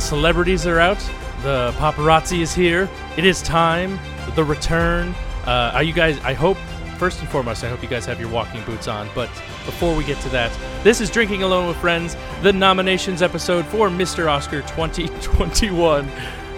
the celebrities are out. The paparazzi is here. It is time. The return. Uh, are you guys? I hope. First and foremost, I hope you guys have your walking boots on. But before we get to that, this is Drinking Alone with Friends, the nominations episode for Mr. Oscar 2021.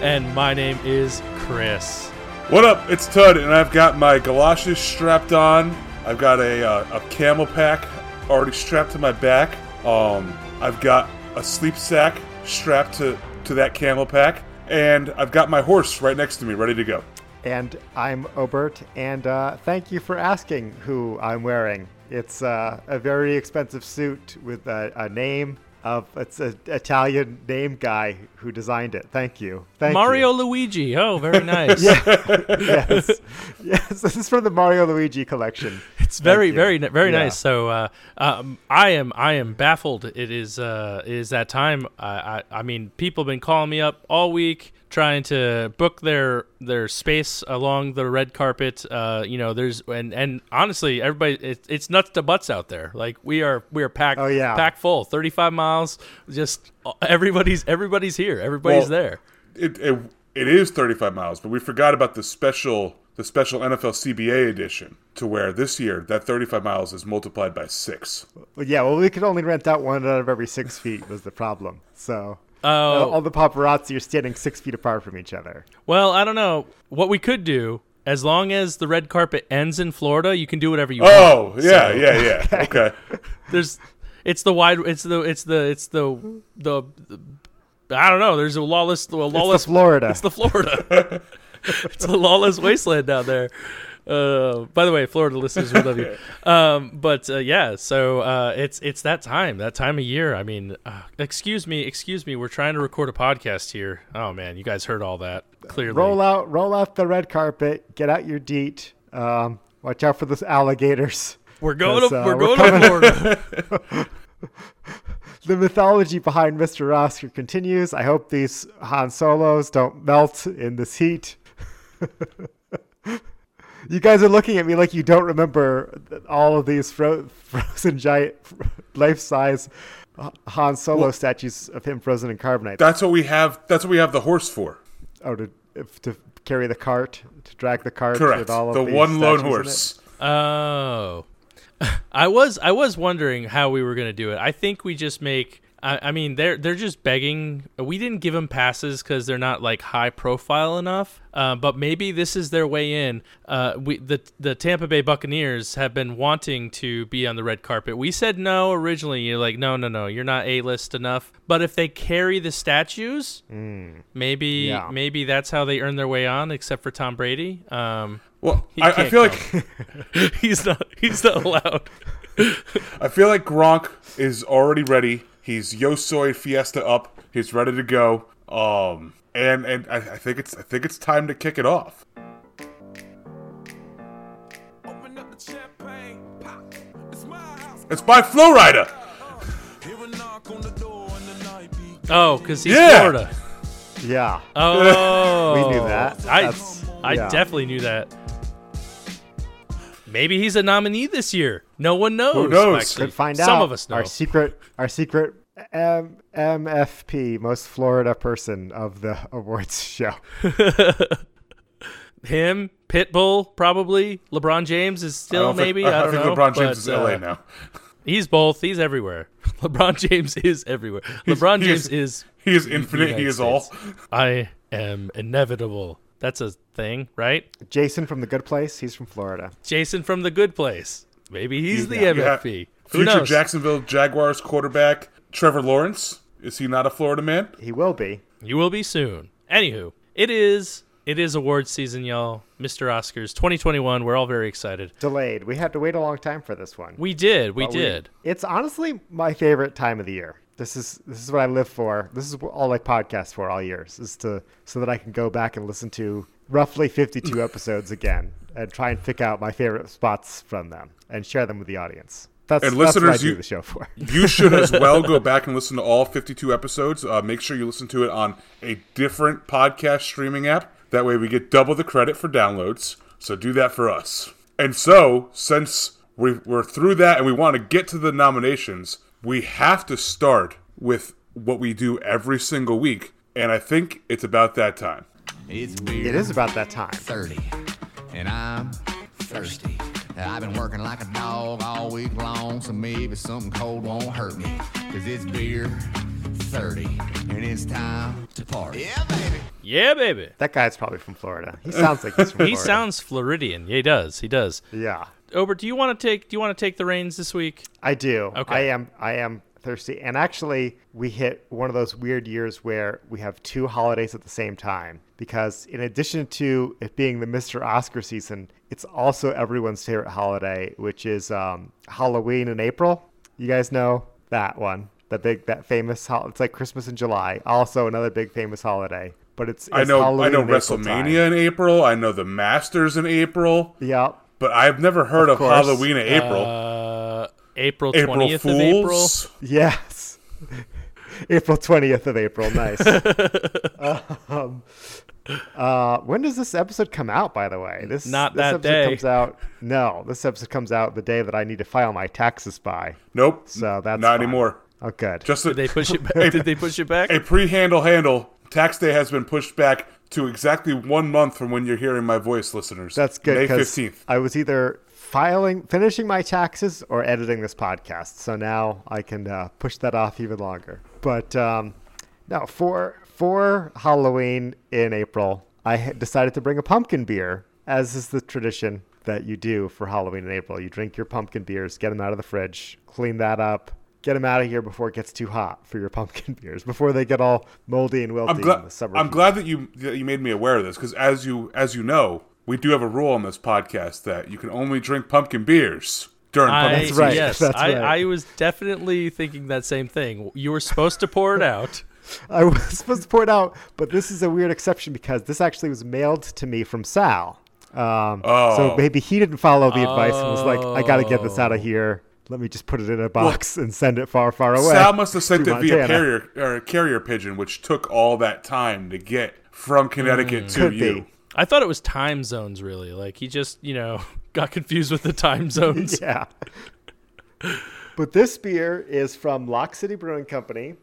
And my name is Chris. What up? It's Tud, and I've got my galoshes strapped on. I've got a, uh, a camel pack already strapped to my back. Um, I've got a sleep sack strapped to, to that camel pack, and I've got my horse right next to me, ready to go. And I'm Obert, and uh, thank you for asking who I'm wearing. It's uh, a very expensive suit with a, a name of it's an Italian name guy who designed it. Thank you. Thank Mario you. Luigi. Oh, very nice. yes, yes. This is from the Mario Luigi collection. It's very, very, very Yeah. nice. So, uh, um, I am, I am baffled. It is, uh, it is that time. I, I, I mean, people have been calling me up all week trying to book their their space along the red carpet. Uh, you know, there's and and honestly, everybody, it, it's nuts to butts out there. Like we are, we are packed, Oh, yeah. packed full. Thirty five miles. Just everybody's, everybody's here. Everybody's Well, there. It, it, it is 35 miles, but we forgot about the special the special NFL CBA edition to where this year that 35 miles is multiplied by six. Well, yeah, well, we could only rent out one out of every six feet was the problem. So Oh. all the paparazzi are standing six feet apart from each other. Well, I don't know what we could do. As long as the red carpet ends in Florida, you can do whatever you want. Oh, yeah, So- yeah, yeah. Okay. there's it's the wide it's the it's the it's the the, I don't know. There's a lawless a lawless Florida. It's the Florida. it's a lawless wasteland down there. Uh, by the way, Florida listeners, we love you. Um, but uh, yeah, so uh, it's it's that time, that time of year. I mean, uh, excuse me, excuse me. We're trying to record a podcast here. Oh man, you guys heard all that clearly. Roll out, roll out the red carpet. Get out your deet. Um, watch out for those alligators. We're going to 'Cause, uh, we're we're going to Florida. The mythology behind Mr. Oscar continues. I hope these Han Solos don't melt in this heat. you guys are looking at me like you don't remember all of these fro- frozen giant, life-size Han Solo statues of him frozen in carbonite. That's what we have. That's what we have the horse for. oh, to, if, to carry the cart, to drag the cart Correct. with all of The these one lone statues in it. horse. Oh, I was I was wondering how we were gonna do it. I think we just make. I, I mean, they're they're just begging. We didn't give them passes because they're not like high profile enough. Uh, but maybe this is their way in. Uh, we the the Tampa Bay Buccaneers have been wanting to be on the red carpet. We said no originally. You're like, no, no, no, you're not a list enough. But if they carry the statues, maybe Yeah. maybe that's how they earn their way on. Except for Tom Brady. Um, Well, He I, I can't feel come. like he's not he's not allowed. I feel like Gronk is already ready. He's Yo Soy Fiesta up. He's ready to go. Um, and and I, I think it's I think it's time to kick it off. Open up the champagne, pop. It's my by Flow Rider. Hear a knock on the door and the night be Oh, because he's Yeah. Florida. Yeah. Oh, We knew that. I That's- I yeah. definitely knew that. Maybe he's a nominee this year. No one knows. Who knows? actually. Could find Some out. of us know. Our secret, our secret M- MFP, most Florida person of the awards show. Him, Pitbull, probably. LeBron James is still don't think- maybe. I, I, don't think know. LeBron James but, is LA uh, now. He's both. He's everywhere. LeBron James is everywhere. LeBron he James is- is. He is infinite. He United is all. I am inevitable. That's a thing, right? Jason from the Good Place, he's from Florida. Jason from the Good Place. Maybe he's the You have MFP. Who Future knows? Jacksonville Jaguars quarterback Trevor Lawrence. Is he not a Florida man? He will be. You will be soon. Anywho, it is it is awards season, y'all. Mr. Oscars 2021. We're all very excited. Delayed. We had to wait a long time for this one. We did. We But did. It's honestly my favorite time of the year. This is this is what I live for. This is all I podcast for all years. Is to so that I can go back and listen to roughly 52 episodes again and try and pick out my favorite spots from them and share them with the audience. That's, And that's what I listeners, do you- the show for. You should as well go back and listen to all 52 episodes. Uh, make sure you listen to it on a different podcast streaming app. That way we get double the credit for downloads. So do that for us. And so, since we, we're through that and we want to get to the nominations, we have to start with what we do every single week and I think it's about that time. It's beer It is about that time. 30, and I'm thirsty. I've been working like a dog all week long, so maybe something cold won't hurt me. Cause it's beer 30, and it's time to party. Yeah, baby. Yeah, baby. That guy's probably from Florida. He sounds like he's from He Florida. sounds Floridian. Yeah, he does. He does. Yeah, Ober, do you want to take do you want to take the reins this week? I do. Okay. I am. I am thirsty. And actually, we hit one of those weird years where we have two holidays at the same time. Because in addition to it being the Mr. Oscar season, it's also everyone's favorite holiday, which is um, Halloween in April. You guys know that one, the big, that famous. hol- It's like Christmas in July. Also, another big famous holiday. But it's, I know Halloween I know in April. WrestleMania in April. I know the Masters in April, Yep. But I've never heard of, course. Halloween in April. Uh, April April twentieth of April. Yes. April 20th of April. Nice. um, uh, when does this episode come out, by the way? This, Not this that episode day. comes out. No, this episode comes out the day that I need to file my taxes by. Nope. So that's not fine. anymore. Oh, good. Just a, Did they push it back? Did they push it back? a pre-handle handle. Tax day has been pushed back to exactly one month from when you're hearing my voice, listeners. That's good May fifteenth. I was either filing, finishing my taxes, or editing this podcast. So now I can uh, push that off even longer. But um, no, for for Halloween in April, I decided to bring a pumpkin beer, as is the tradition that you do for Halloween in April. You drink your pumpkin beers, get them out of the fridge, clean that up. Get them out of here before it gets too hot for your pumpkin beers, before they get all moldy and wilty I'm in glad. the summer. I'm heat. glad that you that you made me aware of this because as you as you know, we do have a rule on this podcast that you can only drink pumpkin beers during I, pumpkin That's right. Yes, That's I, right. I was definitely thinking that same thing. You were supposed to pour it out. I was supposed to pour it out, but this is a weird exception because this actually was mailed to me from Sal. Um, Oh. So maybe he didn't follow the advice and was like, I got to get this Oh. out of here. Let me just put it in a box and send it far, far away. Sal must have sent to it via Montana. carrier or carrier pigeon, which took all that time to get from Connecticut to Mm. Could you. be. I thought it was time zones, really. Like he just, you know, got confused with the time zones. Yeah. but this beer is from Lock City Brewing Company.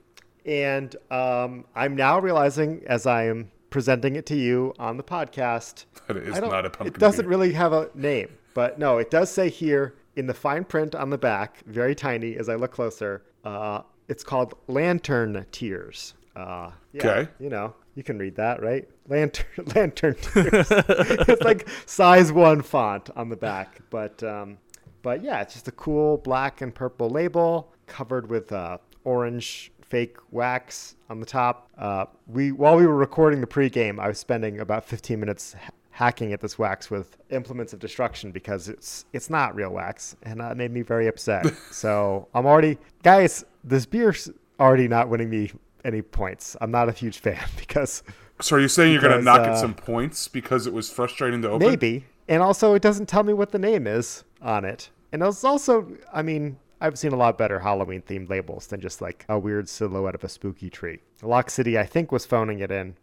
And um, I'm now realizing as I am presenting it to you on the podcast That it is don't- not a pumpkin. It doesn't beer. really have a name, but no, it does say here in the fine print on the back, very tiny as I look closer. Uh, it's called Lantern Tears. Uh, yeah, Okay. You know, you can read that, right? Lantern Lantern Tears. it's like size one font on the back, but um, but yeah, it's just a cool black and purple label covered with uh, orange fake wax on the top. Uh, we while we were recording the pregame, I was spending about 15 minutes hacking at this wax with implements of destruction because it's it's not real wax, and that made me very upset. so I'm already, guys, this beer's already not winning me any points. I'm not a huge fan because So are you saying you're going to knock uh, it some points because it was frustrating to open? maybe, and also it doesn't tell me what the name is on it, and it's also, I mean. I've seen a lot better Halloween themed labels than just like a weird silhouette of a spooky tree. Lock City, I think, was phoning it in.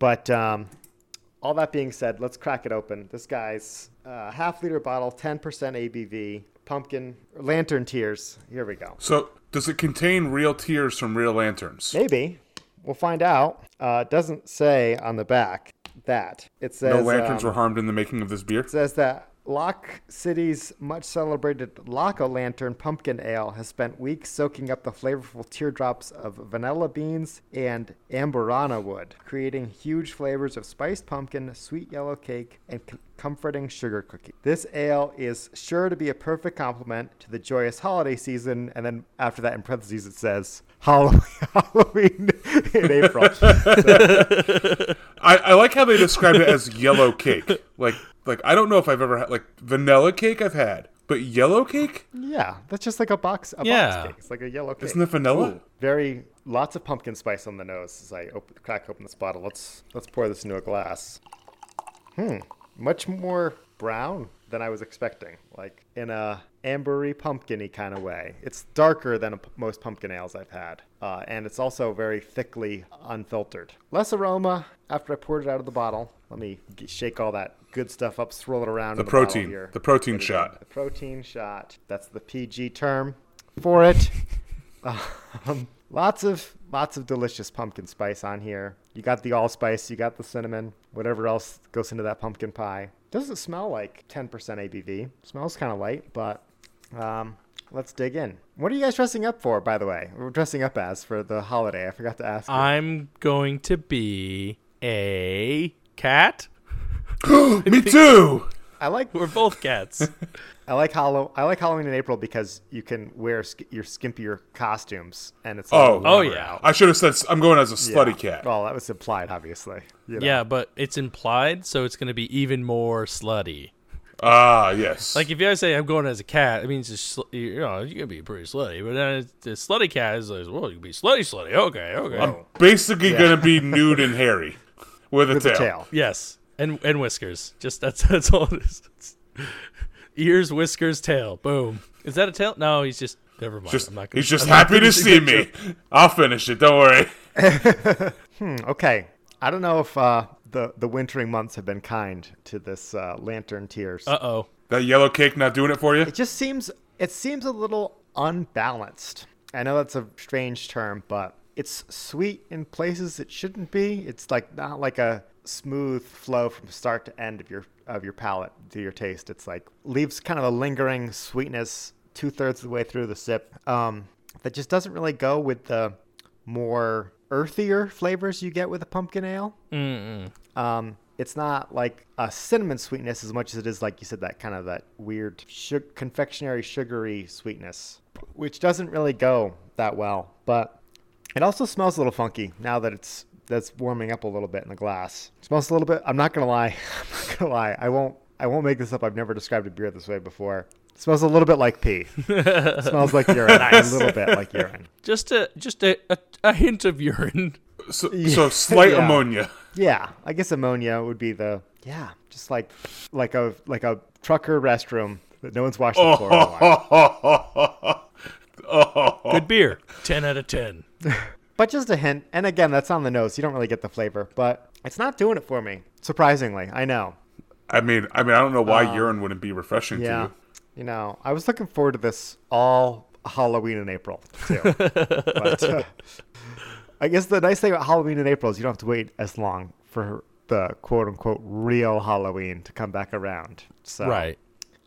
But um, all that being said, let's crack it open. This guy's uh, half liter bottle, 10% ABV, pumpkin, lantern tears. Here we go. So does it contain real tears from real lanterns? Maybe. We'll find out. Uh, it doesn't say on the back that. It says, No lanterns um, were harmed in the making of this beer. It says that Lock City's much celebrated Lock O Lantern Pumpkin Ale has spent weeks soaking up the flavorful teardrops of vanilla beans and amberana wood, creating huge flavors of spiced pumpkin, sweet yellow cake, and com- comforting sugar cookie. This ale is sure to be a perfect complement to the joyous holiday season. And then after that, in parentheses, it says Halloween, Halloween in April. I, I like how they describe it as yellow cake. Like like I don't know if I've ever had like vanilla cake I've had, but yellow cake yeah, that's just like a box. A Yeah. box cake. It's like a yellow cake. isn't it vanilla? very lots of pumpkin spice on the nose as I open, crack open this bottle. Let's let's pour this into a glass. Hmm, much more brown than I was expecting. Like in a ambery pumpkiny kind of way. It's darker than a p most pumpkin ales I've had, uh, and it's also very thickly unfiltered. Less aroma after I poured it out of the bottle. Let me g- shake all that good stuff up, swirl it around. The bottle protein. here. The protein in. shot. The protein shot. That's the PG term for it. Um, lots of lots of delicious pumpkin spice on here. You got the allspice, you got the cinnamon, whatever else goes into that pumpkin pie. Doesn't smell like 10% ABV. Smells kind of light, but um, let's dig in. What are you guys dressing up for, by the way? We're dressing up as for the holiday. I forgot to ask. you. I'm going to be a cat. Me too. I like We're both cats. I like Hallow I like Halloween in April because you can wear sk- your skimpier costumes and it's a Oh. Oh, yeah. out. I should have said I'm going as a Yeah. slutty cat. Well, that was implied, obviously. you know. yeah, but it's implied, so it's going to be even more slutty. Ah, yes. Like if you guys say I'm going as a cat, it means it's sl- you know you can be pretty slutty. But then the slutty cat is like, well, you can be slutty, slutty. Okay, okay. I'm basically gonna be nude and hairy with a with tail. the tail. yes, and and whiskers. Just that's that's all it is. It's ears, whiskers, tail. Boom. Is that a tail? No, he's just. Never mind. Just I'm not gonna, he's just I'm happy to see that me. I'll finish it. Don't worry. Hmm, okay. I don't know if uh, the the wintering months have been kind to this uh, lantern tears. Uh oh. That yellow cake not doing it for you? it just seems it seems a little unbalanced. I know that's a strange term, but it's sweet in places it shouldn't be. It's like not like a smooth flow from start to end of your of your palate to your taste. It's like leaves kind of a lingering sweetness two thirds of the way through the sip. Um, that just doesn't really go with the more earthier flavors you get with a pumpkin ale. Um, it's not like a cinnamon sweetness as much as it is, like you said, that kind of that weird confectionery sugary sweetness, which doesn't really go that well. But it also smells a little funky now that it's that's warming up a little bit in the glass. It smells a little bit. I'm not gonna lie. I'm not gonna lie. I won't. I won't make this up. I've never described a beer this way before. It smells a little bit like pee. Smells like urine. A little bit like urine. Just a just a, a, a hint of urine. So, so slight Yeah. ammonia. Yeah, I guess ammonia would be the yeah, just like like a like a trucker restroom that no one's washed the floor. in a while. Good beer. Ten out of ten. But just a hint, and again, that's on the nose. You don't really get the flavor, but it's not doing it for me. Surprisingly, I know. I mean, I mean, I don't know why urine wouldn't be refreshing Um, Yeah, to you. you know, I was looking forward to this all Halloween in April too. but, uh, I guess the nice thing about Halloween in April is you don't have to wait as long for the quote unquote real Halloween to come back around. So Right.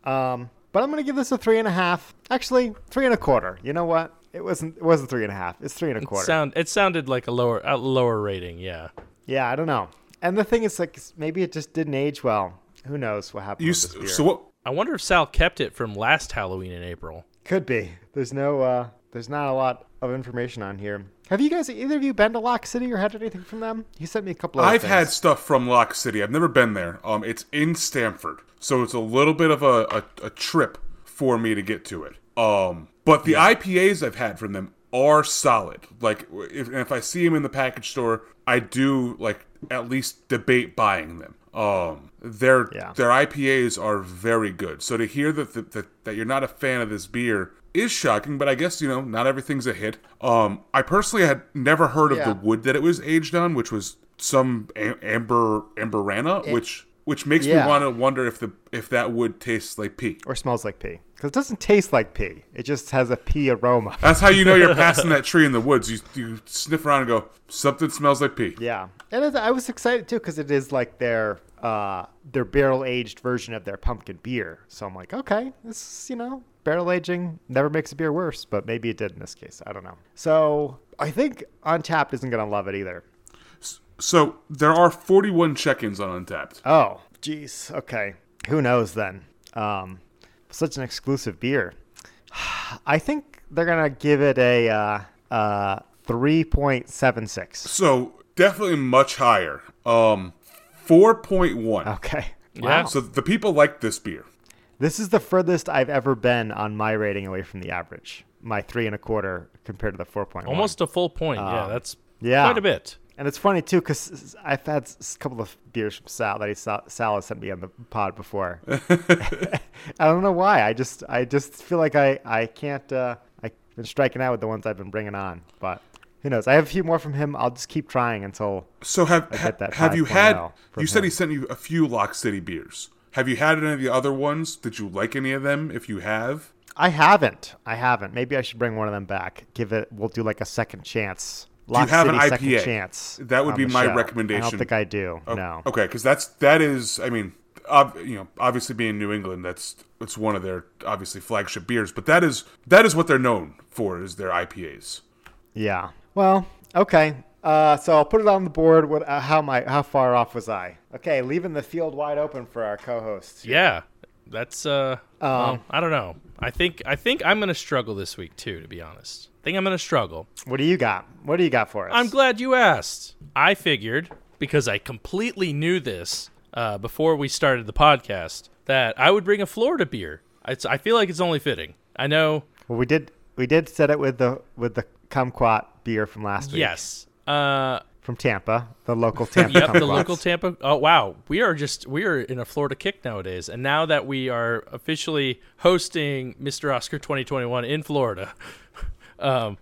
Um, but I'm gonna give this a three and a half. Actually, three and a quarter. You know what? It wasn't. It wasn't three and a half. It's three and a quarter. Sound it sounded like a lower a lower rating. Yeah. yeah, I don't know. And the thing is, like, maybe it just didn't age well. Who knows what happened You with this beer? so what? I wonder if Sal kept it from last Halloween in April. Could be. There's no. Uh, there's not a lot of information on here. Have you guys either of you been to Lock City or had anything from them? He sent me a couple of. I've things. had stuff from Lock City. I've never been there. Um, it's in Stamford, so it's a little bit of a, a, a trip for me to get to it. Um, but the IPAs I've had from them are solid. Like if if I see them in the package store, I do like at least debate buying them. Um, their Yeah. their IPAs are very good. So to hear that, that that that you're not a fan of this beer is shocking, but I guess you know not everything's a hit. Um, I personally had never heard of Yeah. the wood that it was aged on, which was some am- amber amberana, which which makes Yeah. me want to wonder if the if that wood tastes like pee. or smells like pee because it doesn't taste like pee. It just has a pee aroma. That's how you know you're passing that tree in the woods. You you sniff around and go, something smells like pee. Yeah, and I was excited too because it is like their uh their barrel aged version of their pumpkin beer. So I'm like, okay, this is, you know barrel aging never makes a beer worse, but maybe it did in this case. I don't know. So I think Untapped isn't gonna love it either. So there are 41 check-ins on Untapped. Oh, jeez. Okay, who knows then? Um, such an exclusive beer. I think they're gonna give it a uh, uh, three point seven six. So definitely much higher. Um, 4.1. Okay. Yeah. So the people like this beer. This is the furthest I've ever been on my rating away from the average. My three and a quarter compared to the four point one. Almost a full point. yeah, that's yeah. quite a bit. And it's funny too because I've had a couple of beers from Sal that he Sal, Sal has sent me on the pod before. I don't know why. I just I just feel like I I can't. Uh, I've been striking out with the ones I've been bringing on, but who knows? I have a few more from him. I'll just keep trying until. So have I get that have you had? You said him. he sent you a few Lock City beers. Have you had any of the other ones? Did you like any of them? If you have, I haven't. I haven't. Maybe I should bring one of them back. Give it. We'll do like a second chance Lock have City an Second IPA? Chance. That would be my show. I don't think I do. Oh, no. Okay, because that's that is. I mean, ob- you know, obviously being New England, that's it's one of their obviously flagship beers. But that is that is what they're known for is their IPAs. Yeah. Well, okay. Uh, so I'll put it on the board. What? Uh, how my? How far off was I? Okay, leaving the field wide open for our co-hosts. Yeah, that's uh. Um, well, I don't know. I think I think I'm gonna struggle this week too. To be honest, I think I'm gonna struggle. What do you got? What do you got for us? I'm glad you asked. I figured because I completely knew this uh, before we started the podcast that I would bring a Florida beer. It's, I feel like it's only fitting. I know. Well, we did. We did set it with the with the kumquat beer from last week. Yes. Uh, From Tampa, the local Tampa. yep, the local Tampa. Oh wow, we are just we are in a Florida kick nowadays. And now that we are officially hosting Mr. Oscar 2021 in Florida, um,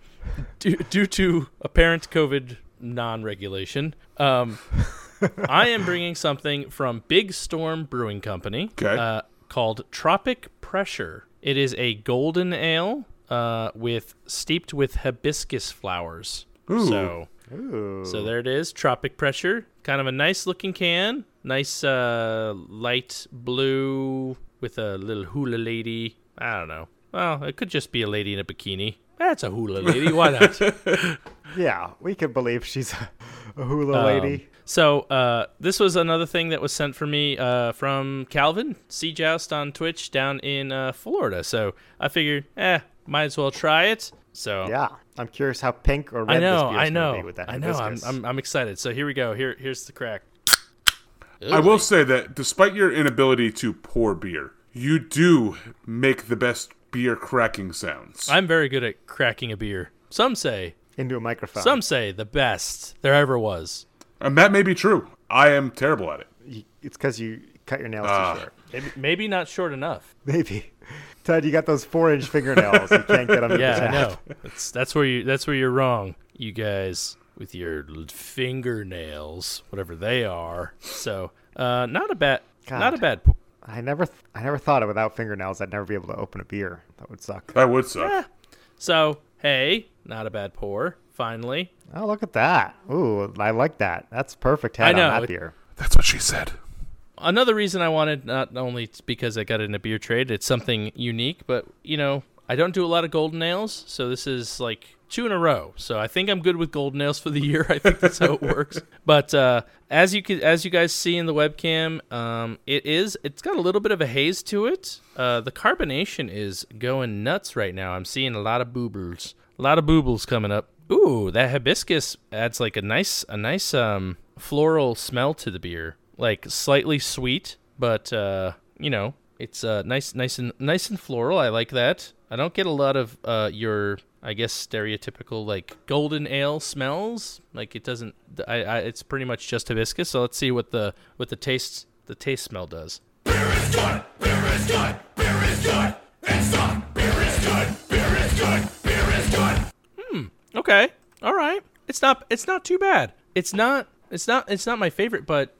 due, due to apparent COVID non-regulation, um, I am bringing something from Big Storm Brewing Company. Okay. Uh, called Tropic Pressure. It is a golden ale uh, with steeped with hibiscus flowers. Ooh. So Ooh. so there it is, Tropic Pressure. Kind of a nice looking can. Nice uh, light blue with a little hula lady. I don't know. Well, it could just be a lady in a bikini. That's a hula lady. Why not? Yeah, we can believe she's a, a hula Um, lady. so uh, this was another thing that was sent for me uh, from Calvin Sea Joust on Twitch down in uh, Florida. So I figured, eh, might as well try it. So Yeah, I'm curious how pink or red I know, this beer's I gonna know, be with that I know. I'm. I'm I'm excited. So here we go. Here here's the crack. I will say that despite your inability to pour beer, you do make the best beer cracking sounds. I'm very good at cracking a beer. Some say, into a microphone. some say the best there ever was. and that may be true. I am terrible at it. It's because you cut your nails Ah. too short. Maybe, maybe not short enough. Maybe. Ted, you got those four-inch fingernails. You can't get them. in Yeah, I know. That's that's where you that's where you're wrong, you guys with your fingernails, whatever they are. So, uh, not a bad, not a bad. po- I never, th- I never thought it without fingernails. I'd never be able to open a beer. That would suck. That would suck. So, hey, not a bad pour. Finally, Oh, look at that. Ooh, I like that. That's perfect head I know, on that it- beer. That's what she said. Another reason I wanted not only because I got in a beer trade, it's something unique, but you know, I don't do a lot of golden nails, so this is like two in a row. So I think I'm good with golden nails for the year. I think that's how it works. But uh, as you could, as you guys see in the webcam, um, it is it's got a little bit of a haze to it. Uh, the carbonation is going nuts right now. I'm seeing a lot of boobles, a lot of boobles coming up. Ooh, that hibiscus adds like a nice, a nice um, floral smell to the beer like slightly sweet, but uh, you know, it's uh, nice, nice and nice and floral. I like that. I don't get a lot of uh, your, I guess, stereotypical like golden ale smells. Like it doesn't. I, I it's pretty much just hibiscus. So let's see what the what the taste the taste smell does. Beer is good. Beer is good. Beer is good. It's not. Beer is good. Beer is good. Beer is good. Hmm. Okay. All right. It's not. It's not too bad. It's not. It's not. It's not my favorite, but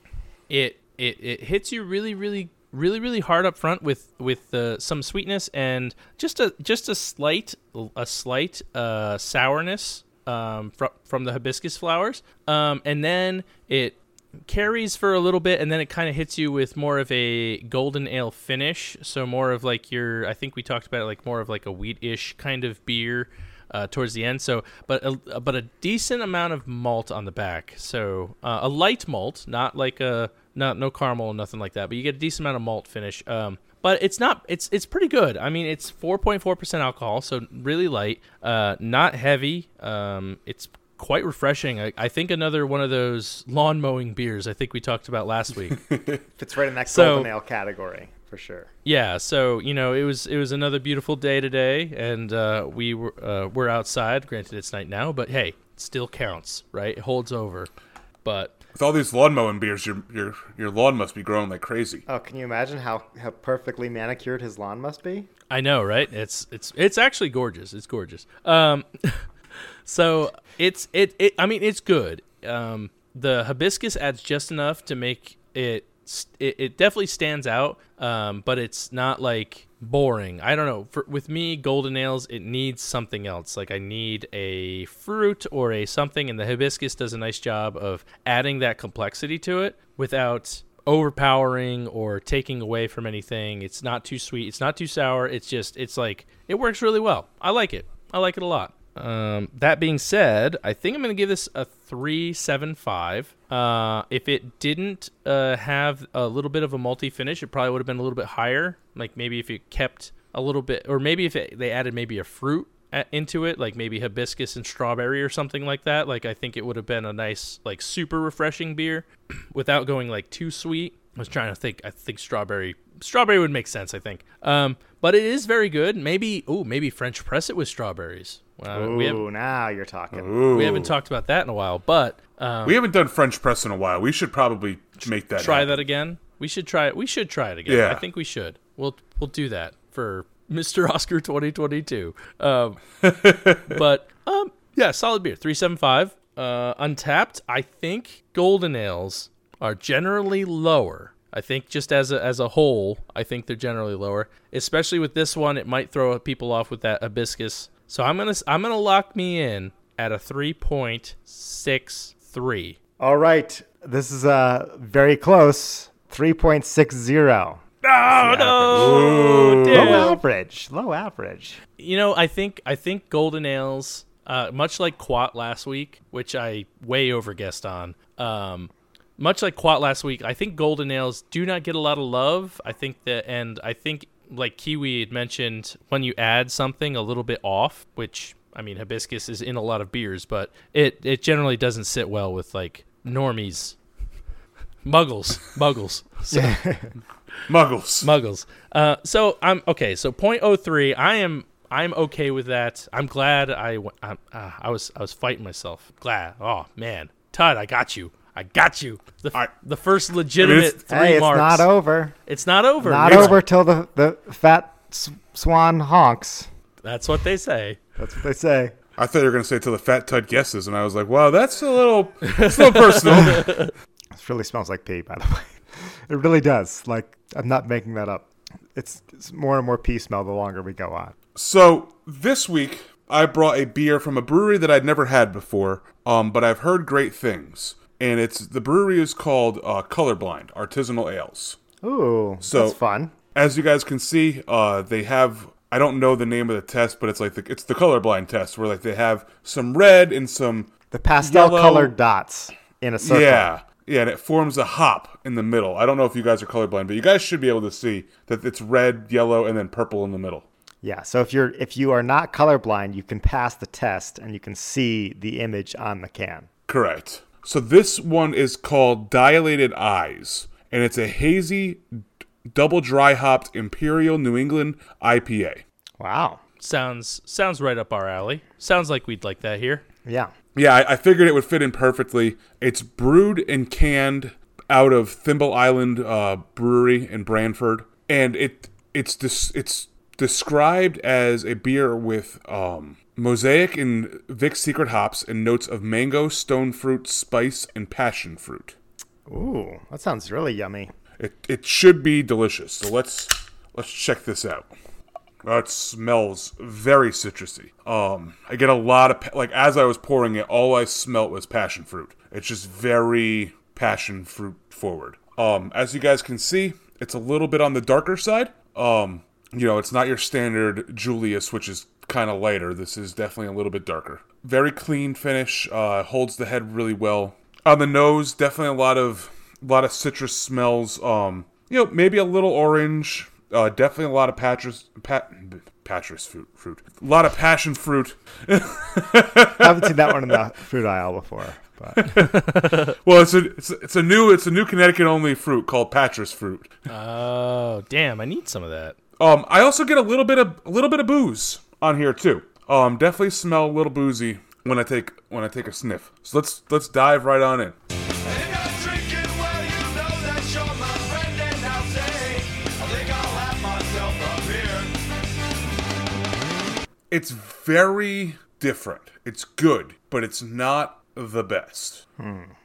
it it it hits you really really really really hard up front with with uh, some sweetness and just a just a slight a slight uh, sourness um, from from the hibiscus flowers, um, and then it carries for a little bit and then it kind of hits you with more of a golden ale finish. So more of like your i think we talked about it like more of like a wheat-ish kind of beer uh, towards the end. So but a, but a decent amount of malt on the back. So uh, a light malt not like a not no caramel nothing like that but you get a decent amount of malt finish um, but it's not it's it's pretty good i mean it's 4.4% alcohol so really light uh, not heavy um, it's quite refreshing. I, I think another one of those lawn mowing beers. I think we talked about last week. Fits right in that So- golden ale category for sure. yeah, so you know it was it was another beautiful day today, and uh, we were uh, we're outside. Granted, it's night now, but hey, it still counts, right? It holds over. But With all these lawn mowing beers, your your your lawn must be growing like crazy. Oh, can you imagine how, how perfectly manicured his lawn must be? I know, right? It's it's it's actually gorgeous. It's gorgeous. Um, so it's it, it I mean it's good. Um, the hibiscus adds just enough to make it s- it, it definitely stands out, um, but it's not like boring. I don't know. For, with me, golden nails, it needs something else. Like I need a fruit or a something, and the hibiscus does a nice job of adding that complexity to it without overpowering or taking away from anything. It's not too sweet. It's not too sour. It's just it's like it works really well. I like it. I like it a lot. Um, that being said, I think I'm going to give this a three seven five. Uh, if it didn't uh, have a little bit of a multi finish, it probably would have been a little bit higher. Like maybe if it kept a little bit, or maybe if it, they added maybe a fruit a- into it, like maybe hibiscus and strawberry or something like that. Like I think it would have been a nice, like super refreshing beer, without going like too sweet. I was trying to think. I think strawberry strawberry would make sense. I think. Um, but it is very good. Maybe oh maybe French press it with strawberries. Well, we, have, Ooh, now you're talking. Ooh. we haven't talked about that in a while, but um, We haven't done French press in a while. We should probably make that. try happen. that again. We should try it. We should try it again. Yeah. I think we should. We'll we'll do that for Mr. Oscar 2022. Um, but um, yeah, solid beer, three seven five. Uh, untapped. I think golden ales are generally lower. I think just as a as a whole, I think they're generally lower. Especially with this one, it might throw people off with that hibiscus. So I'm gonna I'm gonna lock me in at a three point six three. All right, this is uh very close. Three point six zero. Oh no! Low average. Low average. You know, I think I think Golden Ales, uh, much like Quat last week, which I way over guessed on. Um, much like Quat last week, I think Golden Ales do not get a lot of love. I think that, and I think like Kiwi had mentioned, when you add something a little bit off, which I mean, hibiscus is in a lot of beers, but it it generally doesn't sit well with like normies, muggles, muggles. So, Muggles. Muggles. Uh, so I'm okay. So .03. I am I'm okay with that. I'm glad I w- I'm, uh, I was I was fighting myself. Glad. Oh man, Todd, I got you. I got you. The, f- I- the first legitimate it's- three hey, it's marks. not over. It's not over. Not It's- over till the the fat swan honks. That's what they say. That's what they say. I thought you were going to say till the fat tud guesses, and I was like, wow, that's a little, it's a little personal. This really smells like pee, by the way. It really does. Like I'm not making that up. It's, it's more and more pee smell the longer we go on. So this week I brought a beer from a brewery that I'd never had before, um, but I've heard great things. And it's the brewery is called uh, Colorblind Artisanal Ales. Ooh, So- that's fun. As you guys can see, uh, they have I don't know the name of the test, but it's like the, it's the colorblind test where like they have some red and some The pastel yellow- colored dots in a circle. yeah yeah, and it forms a hop in the middle. I don't know if you guys are colorblind, but you guys should be able to see that it's red, yellow, and then purple in the middle. Yeah. So if you're if you are not colorblind, you can pass the test and you can see the image on the can. Correct. So this one is called Dilated Eyes, and it's a hazy, double dry hopped Imperial New England IPA. Wow. Sounds sounds right up our alley. Sounds like we'd like that here. Yeah. Yeah, I, I figured it would fit in perfectly. It's brewed and canned out of Thimble Island uh, Brewery in Branford, and it it's dis- it's described as a beer with um, mosaic and Vic's secret hops and notes of mango, stone fruit, spice, and passion fruit. Ooh, that sounds really yummy. It it should be delicious. So let's let's check this out. That smells very citrusy. Um, I get a lot of pa- like as I was pouring it, all I smelt was passion fruit. It's just very passion fruit forward. Um, as you guys can see, it's a little bit on the darker side. Um, you know, it's not your standard Julius, which is kind of lighter. This is definitely a little bit darker. Very clean finish. Uh, holds the head really well. On the nose, definitely a lot of a lot of citrus smells. Um, you know, maybe a little orange. Uh, definitely a lot of patras, pat, patras fruit, fruit. A lot of passion fruit. I haven't seen that one in the fruit aisle before. But Well, it's a it's, a- it's a new it's a new Connecticut only fruit called patras fruit. Oh damn! I need some of that. Um, I also get a little bit of a little bit of booze on here too. Um, definitely smell a little boozy when I take when I take a sniff. So let's let's dive right on in. And if you're drinking, well, you know that you're my friend. And now say, I think I'll have myself a beer. It's very different. It's good, but it's not the best.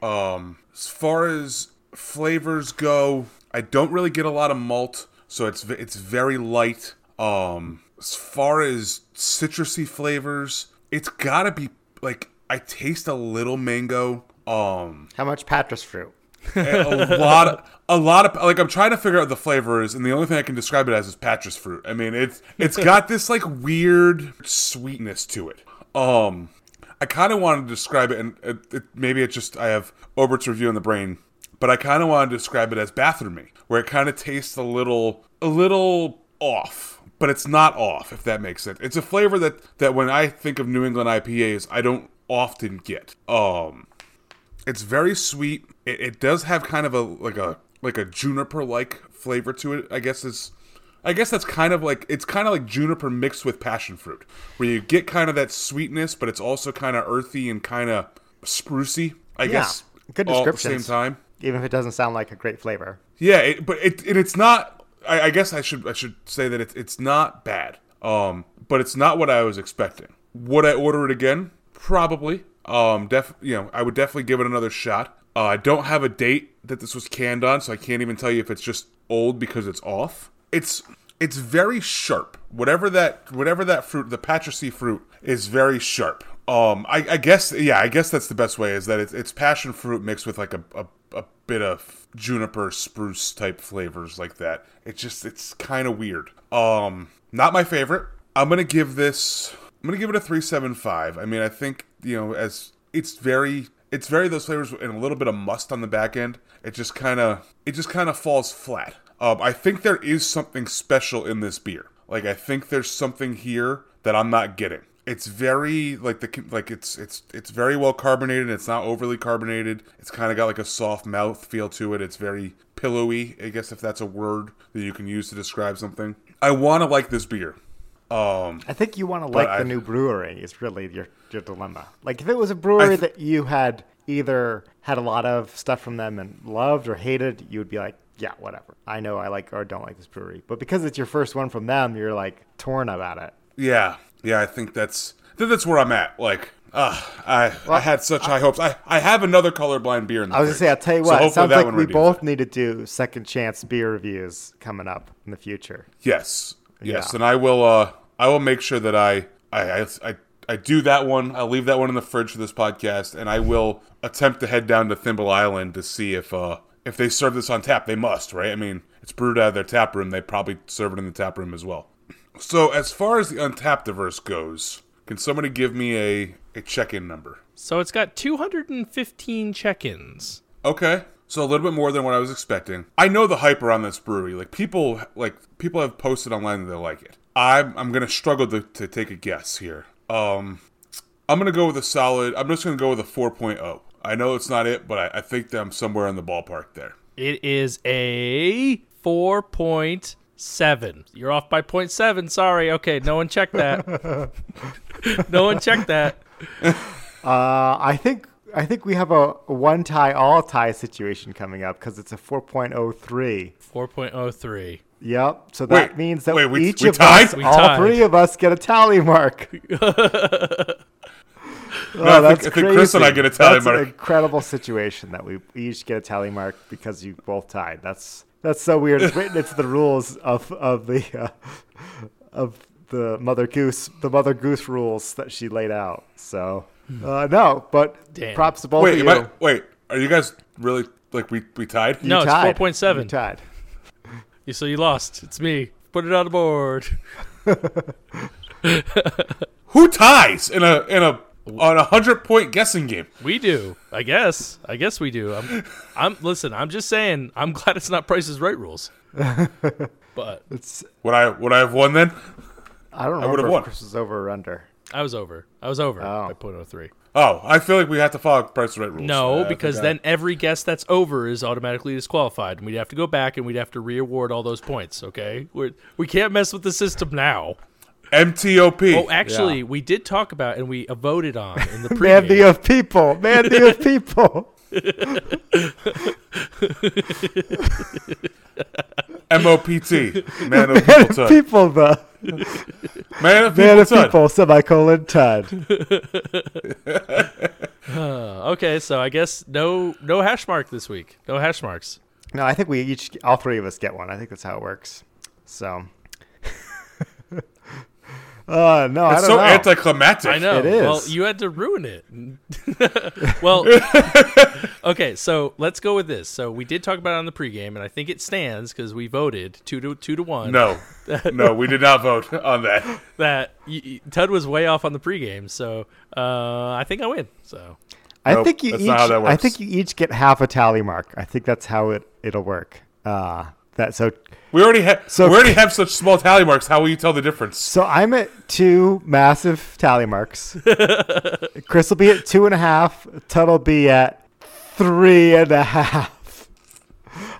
Um, as far as flavors go, I don't really get a lot of malt, so it's it's very light. Um, as far as citrusy flavors, it's gotta be like I taste a little mango. Um, How much Patras fruit? a lot, of, a lot of like I'm trying to figure out what the flavor is, and the only thing I can describe it as is Patras fruit. I mean, it's it's got this like weird sweetness to it. Um, I kind of wanted to describe it, and it, it, maybe it's just I have Obert's review in the brain, but I kind of wanted to describe it as bathroomy, where it kind of tastes a little, a little off, but it's not off, if that makes sense. It's a flavor that that when I think of New England IPAs, I don't often get. Um, it's very sweet. It, it does have kind of a like a like a juniper like flavor to it. I guess is I guess that's kind of like it's kind of like juniper mixed with passion fruit, where you get kind of that sweetness, but it's also kind of earthy and kind of sprucey. I Yeah, guess good the same time. Even if it doesn't sound like a great flavor. Yeah, it, but it it's not. I, I guess I should I should say that it's it's not bad. Um, but it's not what I was expecting. Would I order it again? Probably. Um, def you know I would definitely give it another shot. Uh, I don't have a date that this was canned on, so I can't even tell you if it's just old because it's off. It's it's very sharp. Whatever that whatever that fruit, the patrasy fruit, is very sharp. Um, I, I guess yeah, I guess that's the best way is that it's, it's passion fruit mixed with like a, a, a bit of juniper spruce type flavors like that. It just it's kind of weird. Um, not my favorite. I'm gonna give this. I'm gonna give it a three seven five. I mean, I think you know as it's very it's very those flavors and a little bit of must on the back end. It just kind of it just kind of falls flat. Um, I think there is something special in this beer. Like I think there's something here that I'm not getting. It's very like the like it's it's it's very well carbonated. It's not overly carbonated. It's kind of got like a soft mouth feel to it. It's very pillowy. I guess if that's a word that you can use to describe something. I want to like this beer. Um, I think you want to like I- the new brewery is really your your dilemma. Like if it was a brewery th- that you had either had a lot of stuff from them and loved or hated, you would be like, yeah, whatever. I know I like or don't like this brewery. But because it's your first one from them, you're like torn about it. Yeah, yeah, I think that's I think that's where I'm at. Like, uh, I I had such high hopes. I I have another colorblind beer in the I was gonna say, I'll tell you what. so it sounds that like we both need to do second chance beer reviews coming up in the future. Yes, yes, Yeah. and I will. Uh, I will make sure that I I I. I I do that one. I'll leave that one in the fridge for this podcast, and I will attempt to head down to Thimble Island to see if uh if they serve this on tap. They must, right? I mean, it's brewed out of their tap room. They probably serve it in the tap room as well. So, as far as the Untapped diverse goes, can somebody give me a a check-in number? So it's got 215 check-ins. Okay. So a little bit more than what I was expecting. I know the hype around this brewery. Like people like people have posted online that they like it. I'm I'm gonna struggle to, to take a guess here. Um I'm gonna go with a solid I'm just gonna go with a 4.0. I know it's not it, but I, I think that I'm somewhere in the ballpark there. It is a 4.7. You're off by 0.7. Sorry. Okay, no one checked that. no one checked that. Uh, I think I think we have a one tie all tie situation coming up because it's a 4.03. 4.03. Yep. So that Wait, means that wait, we- each we of tied? us, We all tied. three of us, get a tally mark. oh, I think- I think Chris and I get a tally that's mark. an incredible situation that we each get a tally mark because you both tied. That's that's so weird. It's written into the rules of of the uh, of the mother goose the mother goose rules that she laid out. So uh, no, but Damn. props to both Wait, of you. I, wait, are you guys really like we we tied? You No, it's tied. 4.7. You tied. You- So you lost. It's me. Put it on the board. Who ties in a in a on a hundred point guessing game? We do. I guess. I guess we do. I'm. I'm. Listen. I'm just saying. I'm glad it's not Price's Right rules. But It's Would I would I have won then? I don't know. would've won. if Chris was over or under. I was over. I was over Oh. by 0.03. Oh, I feel like we have to follow Price is Right rules. No, Uh, because think I- then every guess that's over is automatically disqualified, and we'd have to go back and we'd have to re-award all those points. Okay, We're, we can't mess with the system now. MTOP. Oh, actually, we did talk about and we uh, voted on in the Mandy of people. Mandy of people. MOPT. Man of Man people of people, the Man of man people of tud. people, semicolon Tud. Uh, okay, so I guess no no hash mark this week. No hash marks. No, I think we each, all three of us get one. I think that's how it works. So, uh, no, I It's don't so know. anticlimactic. I know. It is. Well, you had to ruin it. well, okay, so let's go with this. So we did talk about it on the pregame, and I think it stands because we voted two to two to one. No, no, we did not vote on that. that y- y- Tud was way off on the pregame, so uh, I think I win. So I Nope, think you that's each. not how that I think you each get half a tally mark. I think that's how it it'll work. Uh, that so We already have. So- we already have such small tally marks. How will you tell the difference? so I'm at two massive tally marks. Chris will be at two and a half. Tud will be at three and a half.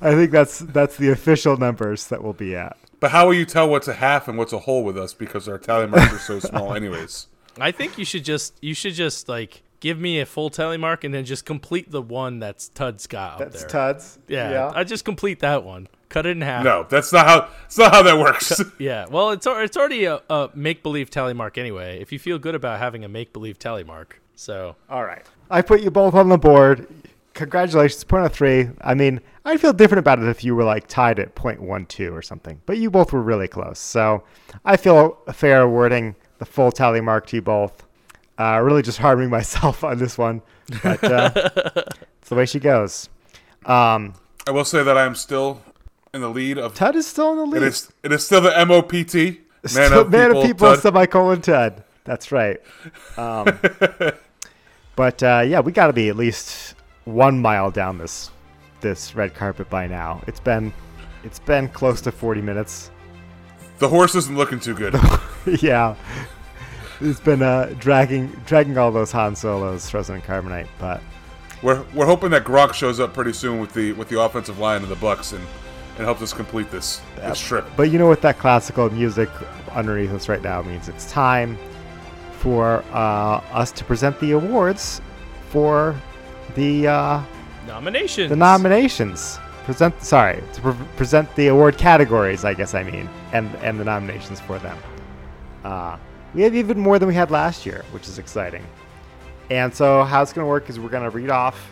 I think that's that's the official numbers that we'll be at. But how will you tell what's a half and what's a whole with us because our tally marks are so small, anyways? I think you should just you should just like give me a full tally mark and then just complete the one that's Tud's got up That's there. Tud's. yeah, I just complete that one. Cut it in half. No, that's not how. That's not how that works. Yeah, well, it's it's already a, a make believe tally mark anyway. If you feel good about having a make believe tally mark, so All right. I put you both on the board. Congratulations, point of three. I mean, I'd feel different about it if you were like tied at point one two or something. But you both were really close. So I feel fair awarding the full tally mark to you both. Uh, really just harming myself on this one. But uh, it's the way she goes. Um, I will say that I am still in the lead of. Tud is still in the lead. It is. It is still the MOPT. Man Still of man people. of people, Tud. semicolon Ted. That's right. Um, but uh, yeah, we got to be at least one mile down this this red carpet by now. It's been it's been close to forty minutes. the horse isn't looking too good. yeah, it's been uh, dragging dragging all those Han Solos, Frozen and Carbonite. But we're we're hoping that Gronk shows up pretty soon with the with the offensive line of the Bucs and and helps us complete this this trip. but you know what that classical music underneath us right now means? It's time for uh, us to present the awards for the. Uh, nominations. the nominations present sorry to pre- present the award categories i guess i mean and and the nominations for them uh, we have even more than we had last year which is exciting and so how it's going to work is we're going to read off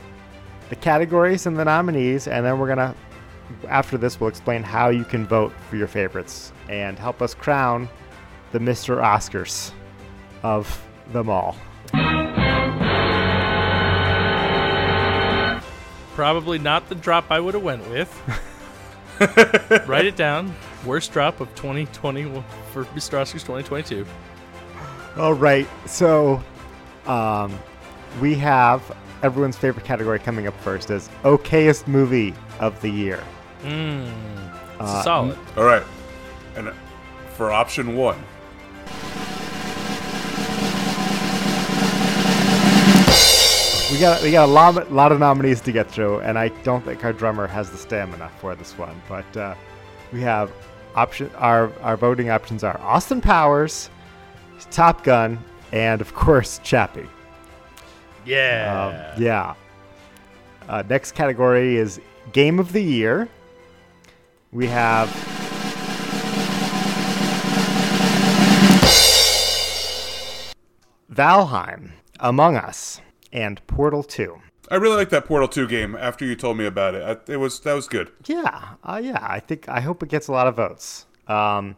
the categories and the nominees and then we're going to after this we'll explain how you can vote for your favorites and help us crown the mr oscars of them all Probably not the drop I would have went with. Write it down. Worst drop of 2020 for Mr. Oscars 2022. All right. So, um, we have everyone's favorite category coming up first is okayest movie of the year. Mmm. Uh, solid. All right, and for option one, We got we got a lot, lot of nominees to get through, and I don't think our drummer has the stamina for this one. But uh, we have option our our voting options are Austin Powers, Top Gun, and of course Chappie. Yeah. Um, yeah. Uh, next category is Game of the Year. We have. Valheim, Among Us, and Portal 2. I really like that Portal Two game. After you told me about it, I, it was that was good. Yeah, uh, yeah. I think I hope it gets a lot of votes. Um,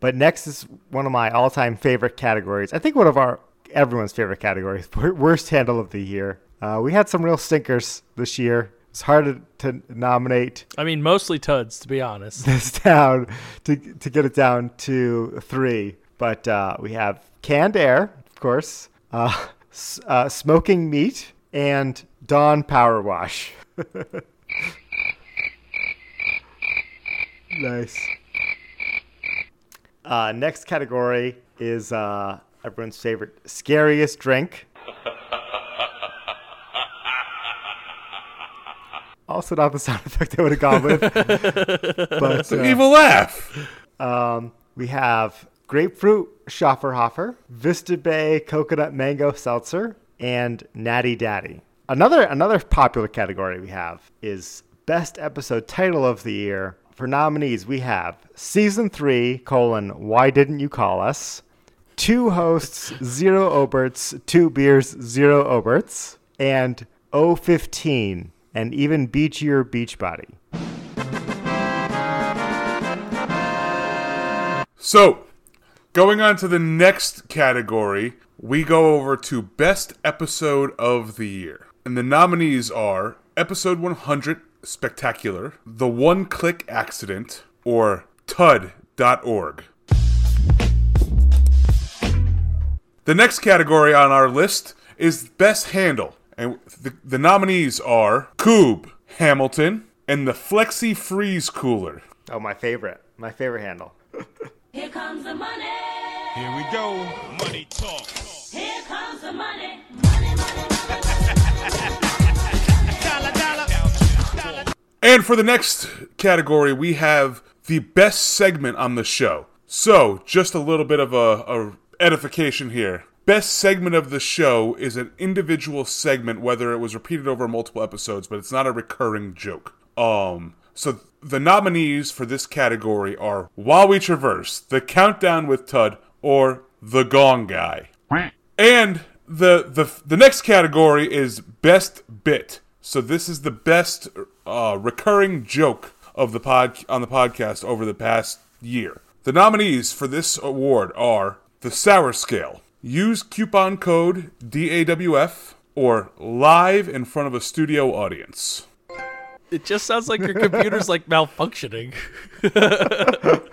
but next is one of my all-time favorite categories. I think one of our everyone's favorite categories. Worst handle of the year. Uh, we had some real stinkers this year. It's hard to, to nominate I mean, mostly Tuds, to be honest. this down to to get it down to three. But uh, we have canned air, of course, uh, s- uh, smoking meat, and Dawn Power Wash. nice. Uh, next category is uh, everyone's favorite scariest drink. Also, not the sound effect I would have gone with. but It's an uh, evil laugh. um, we have grapefruit Schöfferhofer, Vista Bay coconut mango seltzer, and Natty Daddy. Another another popular category we have is best episode title of the year. For nominees, we have season three colon Why didn't you call us? Two hosts, zero Oberts, two beers, zero Oberts. and O15, and even Beachier Beachbody. So, going on to the next category, we go over to Best Episode of the Year. And the nominees are Episode 100 Spectacular, The One Click Accident, or TUD.org. The next category on our list is Best Handle. And the, the nominees are Coob, Hamilton, and the Flexi Freeze Cooler. Oh, my favorite. My favorite handle. Here comes the money. Here we go. Money talk. Here comes the money. Money, money, money. And for the next category, we have the best segment on the show. So, just a little bit of a, a edification here. Best segment of the show is an individual segment, whether it was repeated over multiple episodes, but it's not a recurring joke. Um, so the nominees for this category are While We Traverse, The Countdown with Tud, or The Gong Guy. And the the the next category is best bit. So this is the best uh, recurring joke of the pod on the podcast over the past year. The nominees for this award are the Sour Scale. Use coupon code DAWF or live in front of a studio audience. It just sounds like your computer's like malfunctioning.